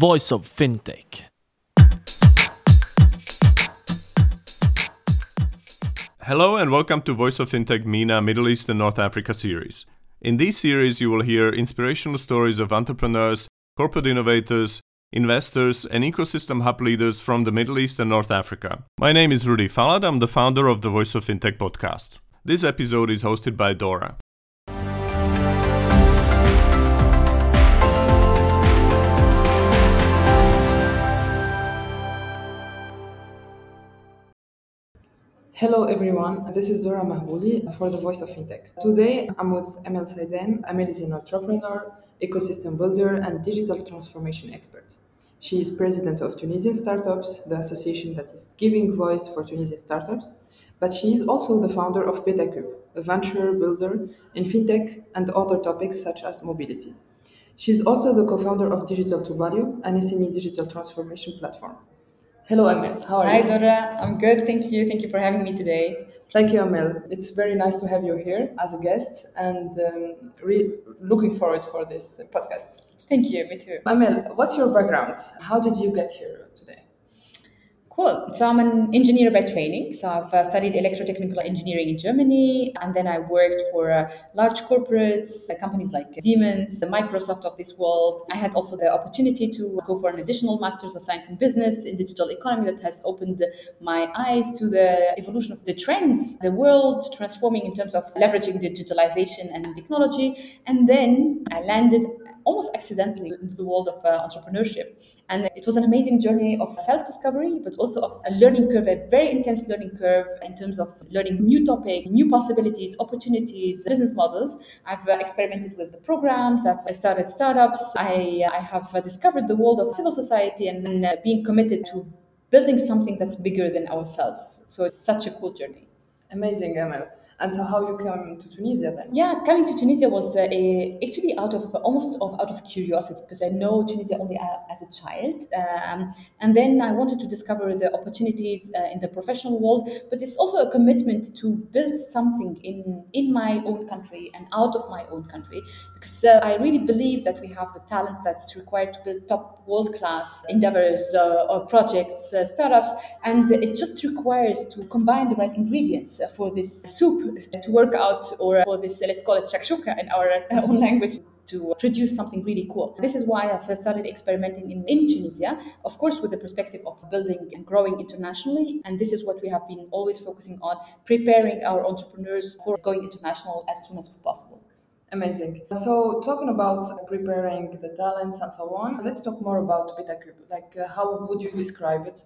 voice of fintech. Hello and welcome to Voice of Fintech MENA Middle East and North Africa series. In this series, you will hear inspirational stories of entrepreneurs, corporate innovators, investors, and ecosystem hub leaders from the Middle East and North Africa. My name is Rudy Falad. I'm the founder of the Voice of Fintech podcast. This episode is hosted by Dora. Hello everyone, this is Dora Mahbouli for the Voice of FinTech. Today I'm with Amel Saidane. Amel is an entrepreneur, ecosystem builder, and digital transformation expert. She is president of Tunisian Startups, the association that is giving voice for Tunisian startups, but she is also the founder of BetaCube, a venture builder in fintech and other topics such as mobility. She is also the co-founder of Digital to Value, an SME digital transformation platform. Hello, Amel. How are Hi, you? Dora. I'm good. Thank you. Thank you for having me today. Thank you, Amel. It's very nice to have you here as a guest and um, re- looking forward for this podcast. Thank you. Me too. Amel, what's your background? How did you get here today? Cool. So I'm an engineer by training. So I've uh, studied electrotechnical engineering in Germany, and then I worked for uh, large corporates, uh, companies like Siemens, Microsoft of this world. I had also the opportunity to go for an additional Masters of Science in Business in digital economy that has opened my eyes to the evolution of the trends, the world transforming in terms of leveraging digitalization and technology. And then I landed almost accidentally into the world of uh, entrepreneurship. And it was an amazing journey of self discovery, but also of a learning curve, a very intense learning curve in terms of learning new topic, new possibilities, opportunities, business models. I've uh, experimented with the programs, I've started startups, I, I have uh, discovered the world of civil society and, and uh, being committed to building something that's bigger than ourselves. So it's such a cool journey. Amazing, Amel. And so, how you came to Tunisia then? Yeah, coming to Tunisia was uh, a, actually out of almost of, out of curiosity because I know Tunisia only uh, as a child, um, and then I wanted to discover the opportunities uh, in the professional world. But it's also a commitment to build something in in my own country and out of my own country uh, I really believe that we have the talent that's required to build top world class endeavors uh, or projects, uh, startups, and it just requires to combine the right ingredients for this soup to work out or for this, let's call it shakshuka in our own language to produce something really cool. This is why I've started experimenting in, in Tunisia, of course, with the perspective of building and growing internationally. And this is what we have been always focusing on, preparing our entrepreneurs for going international as soon as possible. Amazing. So, talking about preparing the talents and so on, let's talk more about BetaCube. Like, uh, how would you describe it?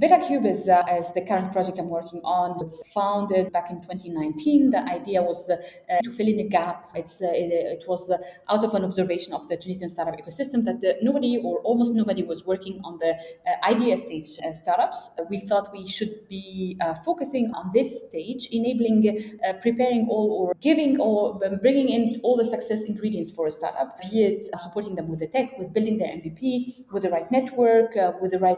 BetaCube is, uh, is the current project I'm working on. It's founded back in 2019. The idea was uh, to fill in a gap. It's, uh, it, it, was uh, out of an observation of the Tunisian startup ecosystem that the, nobody or almost nobody was working on the uh, idea stage uh, startups. we thought we should be focusing on this stage, enabling, preparing all or giving or um, bringing in all the success ingredients for a startup, be it supporting them with the tech, with building their MVP, with the right network, with the right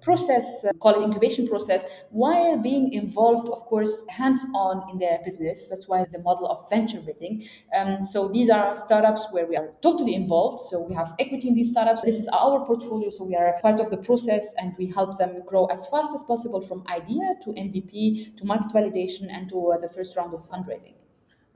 process call it incubation process while being involved of course hands-on in their business. That's why the model of venture building um, so these are startups where we are totally involved. So we have equity in these startups. This is our portfolio. So we are part of the process and we help them grow as fast as possible from idea to mvp to market validation and to uh, the first round of fundraising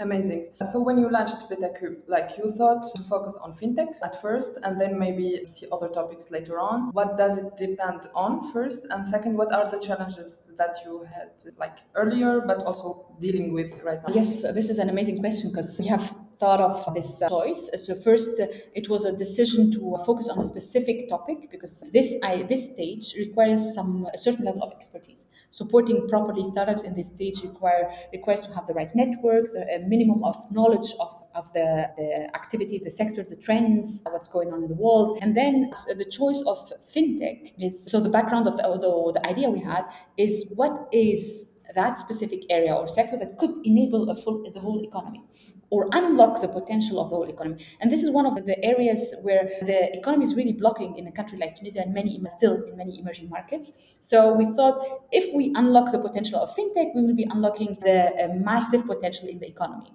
Amazing. So when you launched BetaCube, like you thought to focus on fintech at first and then maybe see other topics later on. What does it depend on first? And second, what are the challenges that you had like earlier but also dealing with right now? Yes, this is an amazing question because we have thought of this uh, choice. So first, uh, it was a decision to focus on a specific topic because this I, this stage requires some a certain level of expertise. Supporting properly startups in this stage require requires to have the right network, the, a minimum of knowledge of, of the, the activity, the sector, the trends, what's going on in the world, and then the choice of fintech is so the background of the, the, the idea we had is what is that specific area or sector that could enable a full, the whole economy or unlock the potential of the whole economy. And this is one of the areas where the economy is really blocking in a country like Tunisia and many still in many emerging markets. So we thought if we unlock the potential of fintech, we will be unlocking the uh, massive potential in the economy.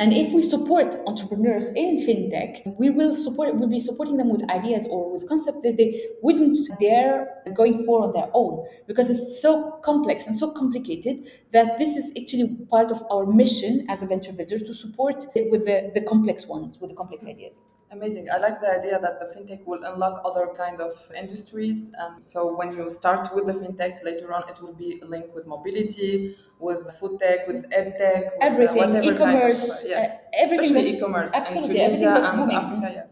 And if we support entrepreneurs in fintech, we will support we'll be supporting them with ideas or with concepts that they wouldn't dare going for on their own because it's so complex and so complicated that this is actually part of our mission as a venture builder to support with the, the complex ones, with the complex ideas. Amazing. I like the idea that the fintech will unlock other kind of industries. And so when you start with the fintech, later on it will be linked with mobility, with food tech, with ed tech, with everything, uh, e-commerce, kind of, yes, uh, everything Especially e-commerce, absolutely, everything that's booming. Africa, yeah.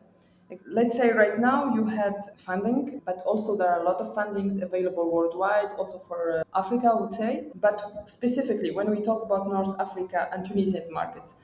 Let's say right now you had funding, but also there are a lot of fundings available worldwide, also for uh, Africa, I would say. But specifically, when we talk about North Africa and Tunisian markets,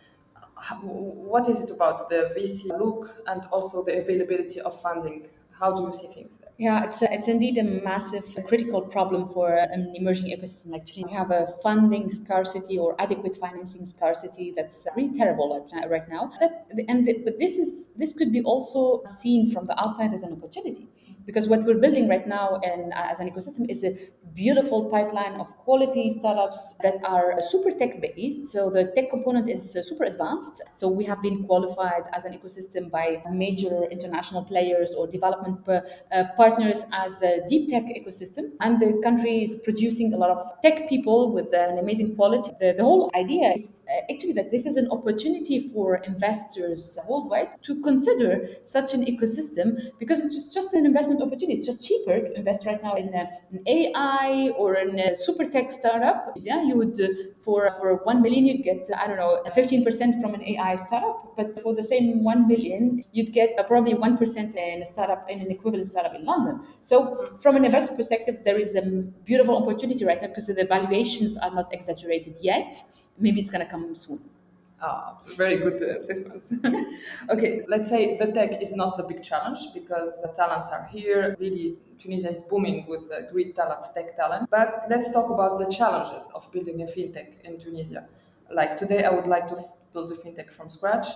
what is it about the VC look and also the availability of funding? How do you see things there? Yeah, it's, a, it's indeed a massive critical problem for an emerging ecosystem like Chile. We have a funding scarcity or adequate financing scarcity that's uh, really terrible right now. That, and but this is this could be also seen from the outside as an opportunity because what we're building right now and uh, as an ecosystem is a beautiful pipeline of quality startups that are super tech based. So the tech component is uh, super advanced. So we have been qualified as an ecosystem by major international players or development uh, uh, partners as a deep tech ecosystem. And the country is producing a lot of tech people with an amazing quality. The, the whole idea is uh, actually that this is an opportunity for investors worldwide to consider such an ecosystem because it's just, just an investment opportunity. It's just cheaper to invest right now in an AI or in a super tech startup. Yeah, you would uh, for for one million you'd get I don't know fifteen percent from an AI startup, but for the same one billion you'd get uh, probably one percent in a startup in an equivalent startup in London. So from an investor perspective, there is a beautiful opportunity right now because the valuations are not exaggerated yet maybe it's going to come soon. Ah, very good uh, assessments. okay, let's say the tech is not the big challenge because the talents are here. Really, Tunisia is booming with uh, great talents, tech talent. But let's talk about the challenges of building a fintech in Tunisia. Like today, I would like to build a fintech from scratch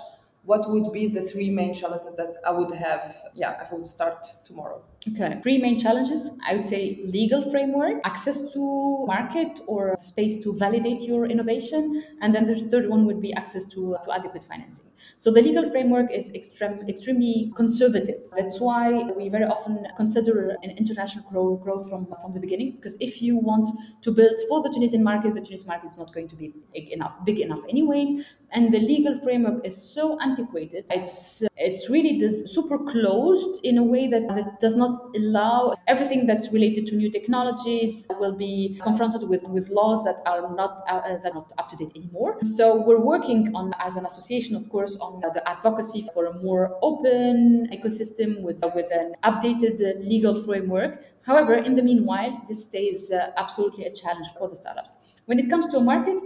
what would be the three main challenges that I would have, yeah, if I would start tomorrow? Okay, three main challenges. I would say legal framework, access to market or space to validate your innovation, and then the third one would be access to, to adequate financing. So the legal framework is extreme, extremely conservative. That's why we very often consider an international growth, growth from, from the beginning, because if you want to build for the Tunisian market, the Tunisian market is not going to be big enough, big enough anyways, and the legal framework is so antiquated. It's it's really super closed in a way that, that does not allow everything that's related to new technologies will be confronted with, with laws that are not uh, that are not up to date anymore. So we're working on as an association, of course, on the advocacy for a more open ecosystem with with an updated uh, legal framework. However, in the meanwhile, this stays uh, absolutely a challenge for the startups. When it comes to a market,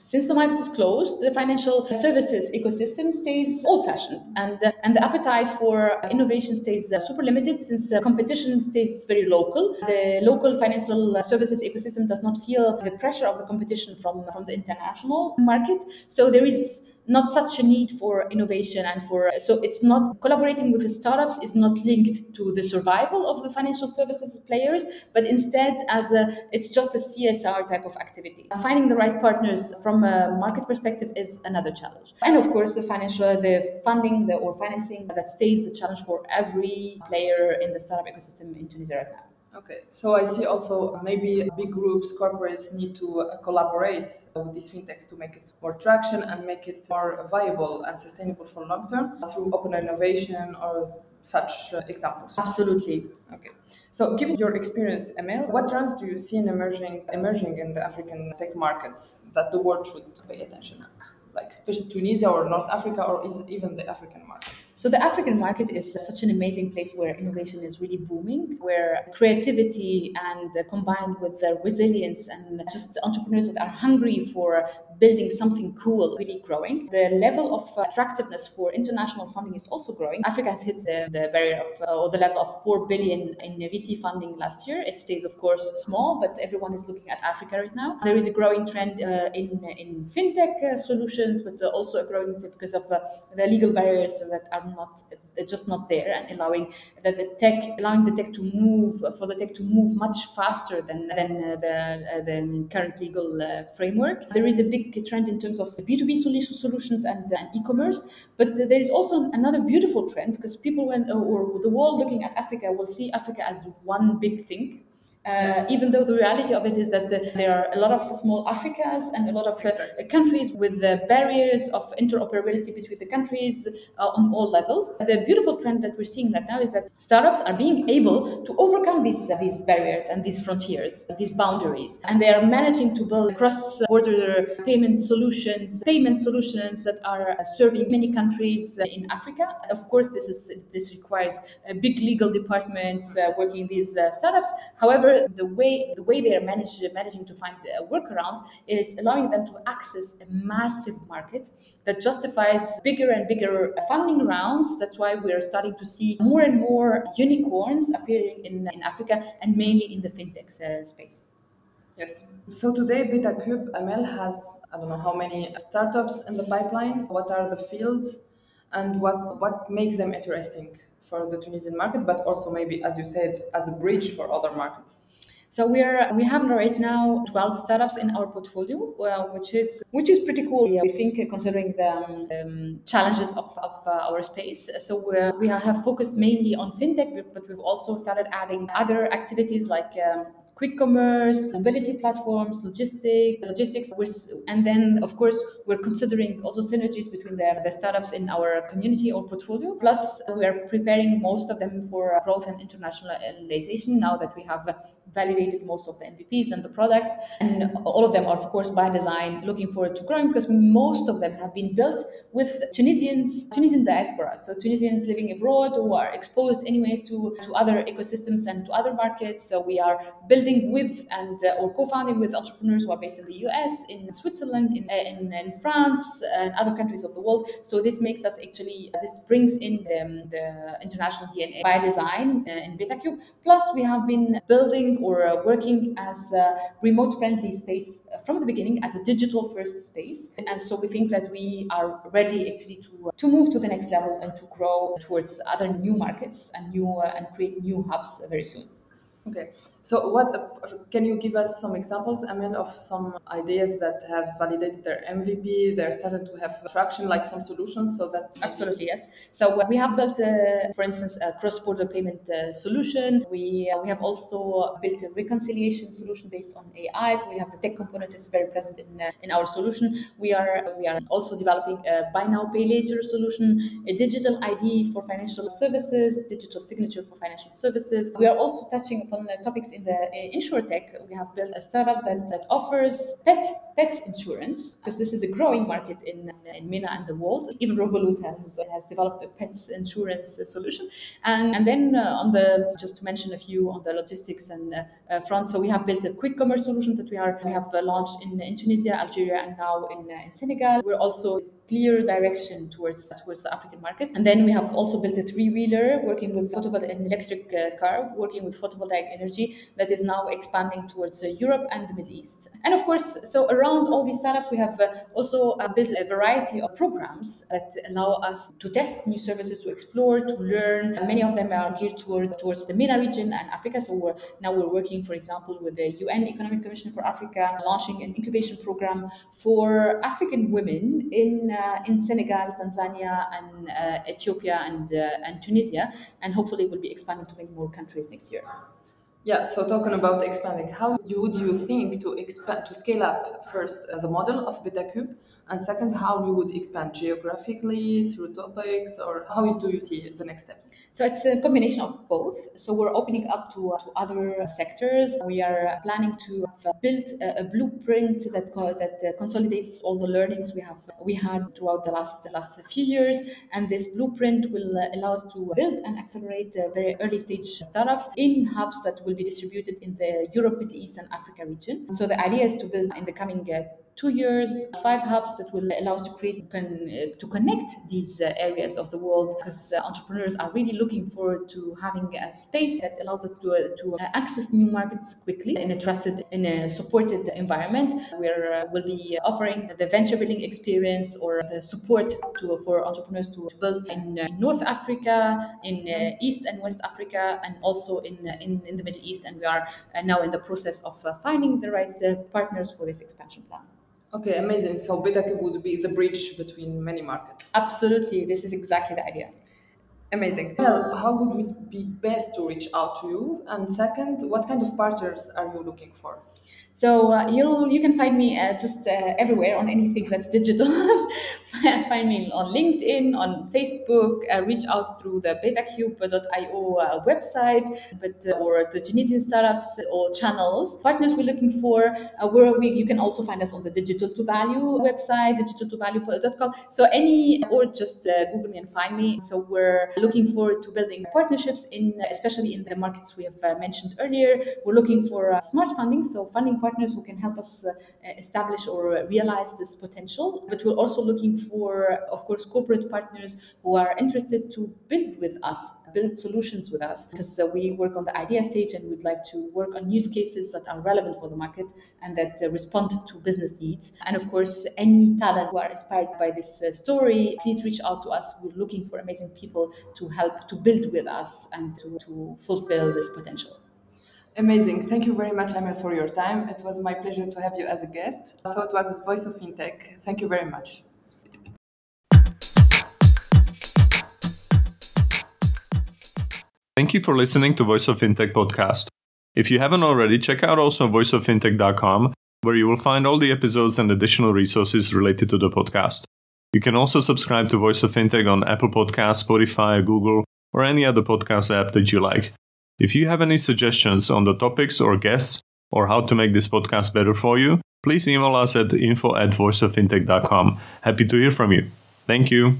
since the market is closed, the financial services ecosystem stays old-fashioned, and and the appetite for innovation stays uh, super limited since competition stays very local. The local financial services ecosystem does not feel the pressure of the competition from from the international market. So there is not such a need for innovation and for so it's not collaborating with the startups is not linked to the survival of the financial services players but instead as a it's just a csr type of activity. Finding the right partners from a market perspective is another challenge. And of course the financial the funding the, or financing that stays a challenge for every player in the startup ecosystem in tunisia right now Okay, so I see also maybe big groups, corporates need to uh, collaborate with these fintechs to make it more traction and make it more viable and sustainable for long term through open innovation or such uh, examples. Absolutely. Okay. So, given your experience, Amel, what trends do you see in emerging emerging in the African tech markets that the world should pay attention at, like especially Tunisia or North Africa or even the African market? So the African market is such an amazing place where innovation is really booming, where creativity and combined with the resilience and just entrepreneurs that are hungry for building something cool really growing. The level of attractiveness for international funding is also growing. Africa has hit the, the barrier of uh, or the level of 4 billion in VC funding last year. It stays of course small, but everyone is looking at Africa right now. There is a growing trend uh, in in fintech uh, solutions, but also a growing because of uh, the legal barriers that are not just not there and allowing that the tech allowing the tech to move for the tech to move much faster than than uh, the uh, the current legal uh, framework. There is a big trend in terms of B2B solution, solutions and, and e-commerce, but there is also another beautiful trend because people when or the world looking at Africa will see Africa as one big thing uh, even though the reality of it is that the, there are a lot of small Africas and a lot of uh, countries with the barriers of interoperability between the countries uh, on all levels. The beautiful trend that we're seeing right now is that startups are being able to overcome these, uh, these barriers and these frontiers, these boundaries, and they are managing to build cross-border payment solutions, payment solutions that are uh, serving many countries in Africa. Of course, this is this requires big legal departments working these startups. However, the way the way they are managed, managing to find a workaround is allowing them to access a massive market that justifies bigger and bigger funding rounds. That's why we're starting to see more and more unicorns appearing in, in Africa and mainly in the fintech uh, space. Yes. So today, BetaCube Amel has I don't know how many startups in the pipeline. What are the fields, and what what makes them interesting for the Tunisian market, but also maybe, as you said, as a bridge for other markets. So we're we have right now 12 startups in our portfolio, uh, which is which is pretty cool. Yeah, we think uh, considering the um, um, challenges of, of uh, our space. So we're, we have focused mainly on fintech, but we've also started adding other activities like um, quick commerce, mobility platforms, logistic, logistics. And then, of course, we're considering also synergies between the, the startups in our community or portfolio. Plus, we are preparing most of them for growth and internationalization now that we have validated most of the MVPs and the products. And all of them are, of course, by design, looking forward to growing because most of them have been built with Tunisians, Tunisian diaspora. So Tunisians living abroad who are exposed anyways to, to other ecosystems and to other markets. So we are building building with and uh, or co-founding with entrepreneurs who are based in the US, in Switzerland, in, uh, in, in, France, and other countries of the world. So this makes us actually this brings in the, um, the international DNA by design uh, in BetaCube. Plus, we have been building or uh, working as a remote-friendly space from the beginning as a digital-first space, and so we think that we are ready actually to to move to the next level and to grow towards other new markets and new and create new hubs very soon. Okay. So, what can you give us some examples, Amel, of some ideas that have validated their MVP? They're starting to have traction, like some solutions, so that absolutely yes. So we have built, uh, for instance, a cross-border payment uh, solution. We uh, we have also built a reconciliation solution based on AI. So we have the tech component is very present in uh, in our solution. We are we are also developing a buy now pay later solution, a digital ID for financial services, digital signature for financial services. We are also touching upon topics in the insurtech, we have built a startup that, that offers pet pets insurance because this is a growing market in, in MENA and the world. Even Revolut has, has developed a pets insurance solution. And, and then uh, on the, just to mention a few on the logistics and uh, uh front, so we have built a quick commerce solution that we are we have uh, launched in, in Tunisia, Algeria, and now in, uh, in Senegal. We're also clear direction towards towards the African market. And then we have also built a three-wheeler working with photovoltaic and electric uh, car, working with photovoltaic energy that is now expanding towards uh, Europe and the Middle East. And of course, so around all these startups, we have uh, also built a variety of programs that allow us to test new services, to explore, to learn. Many of them are geared toward, towards the MENA region and Africa. So we're, now we're working, for example, with the UN Economic Commission for Africa, launching an incubation program for African women in in Senegal, Tanzania, and uh, Ethiopia and uh, and Tunisia, and hopefully we'll be expanding to many more countries next year. Yeah, so talking about expanding, how would you think to expand to scale up first uh, the model of BetaCube, and second, how you would expand geographically through topics, or how do you see the next steps? So it's a combination of both. So we're opening up to, uh, to other sectors. We are planning to build a, a blueprint that co- that uh, consolidates all the learnings we have we had throughout the last the last few years, and this blueprint will uh, allow us to build and accelerate uh, very early stage startups in hubs that will be distributed in the Europe, Middle East, and Africa region. So the idea is to build in the coming uh, two years, five hubs that will allow us to create con- uh, to connect these uh, areas of the world because uh, entrepreneurs are really looking forward to having a space that allows us to, uh, to uh, access new markets quickly in a trusted, in a supported environment where uh, we'll be offering the venture building experience or the support to, for entrepreneurs to, to build in North Africa, in East and West Africa, and also in, in, in the Middle East. And we are now in the process of finding the right partners for this expansion plan. Okay, amazing. So BetaCube would be the bridge between many markets. Absolutely, this is exactly the idea. Amazing. Well, how would it be best to reach out to you? And second, what kind of partners are you looking for? So uh, you'll you can find me uh, just uh, everywhere on anything that's digital. find me on LinkedIn, on Facebook. Uh, reach out through the betacube.io uh, website, but uh, or the Tunisian startups or channels. Partners we're looking for. where we you can also find us on the Digital to Value website, digital2value.com. So any or just Google me and find me. So we're looking forward to building partnerships in especially in the markets we have mentioned earlier. We're looking for smart funding, so funding who can help us uh, establish or realize this potential. But we're also looking for, of course, corporate partners who are interested to build with us, build solutions with us, because uh, we work on the idea stage and we'd like to work on use cases that are relevant for the market and that uh, respond to business needs. And of course, any talent who are inspired by this story, please reach out to us. We're looking for amazing people to help to build with us and to, to fulfill this potential. Amazing. Thank you very much, Amel, for your time. It was my pleasure to have you as a guest. So it was Voice of FinTech. Thank you very much. Thank you for listening to Voice of FinTech podcast. If you haven't already, check out also voiceoffintech.com, where you will find all the episodes and additional resources related to the podcast. You can also subscribe to Voice of FinTech on Apple Podcasts, Spotify, Google, or any other podcast app that you like. If you have any suggestions on the topics or guests or how to make this podcast better for you, please email us at info at voiceoffintech.com. Happy to hear from you. Thank you.